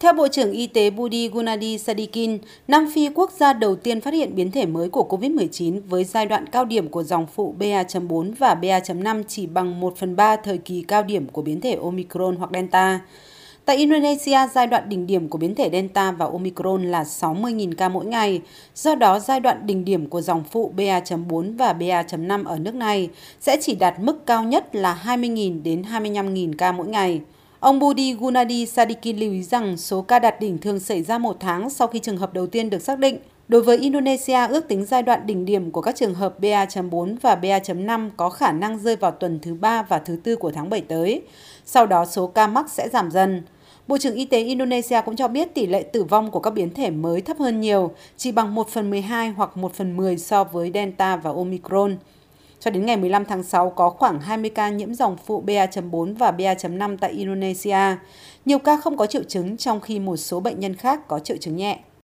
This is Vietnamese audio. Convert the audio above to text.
Theo Bộ trưởng Y tế Budi Gunadi Sadikin, Nam Phi quốc gia đầu tiên phát hiện biến thể mới của COVID-19 với giai đoạn cao điểm của dòng phụ BA.4 và BA.5 chỉ bằng 1 phần 3 thời kỳ cao điểm của biến thể Omicron hoặc Delta. Tại Indonesia, giai đoạn đỉnh điểm của biến thể Delta và Omicron là 60.000 ca mỗi ngày. Do đó, giai đoạn đỉnh điểm của dòng phụ BA.4 và BA.5 ở nước này sẽ chỉ đạt mức cao nhất là 20.000 đến 25.000 ca mỗi ngày. Ông Budi Gunadi Sadikin lưu ý rằng số ca đạt đỉnh thường xảy ra một tháng sau khi trường hợp đầu tiên được xác định. Đối với Indonesia, ước tính giai đoạn đỉnh điểm của các trường hợp BA.4 và BA.5 có khả năng rơi vào tuần thứ 3 và thứ 4 của tháng 7 tới. Sau đó số ca mắc sẽ giảm dần. Bộ trưởng Y tế Indonesia cũng cho biết tỷ lệ tử vong của các biến thể mới thấp hơn nhiều, chỉ bằng 1 phần 12 hoặc 1 phần 10 so với Delta và Omicron. Cho đến ngày 15 tháng 6 có khoảng 20 ca nhiễm dòng phụ BA.4 và BA.5 tại Indonesia. Nhiều ca không có triệu chứng, trong khi một số bệnh nhân khác có triệu chứng nhẹ.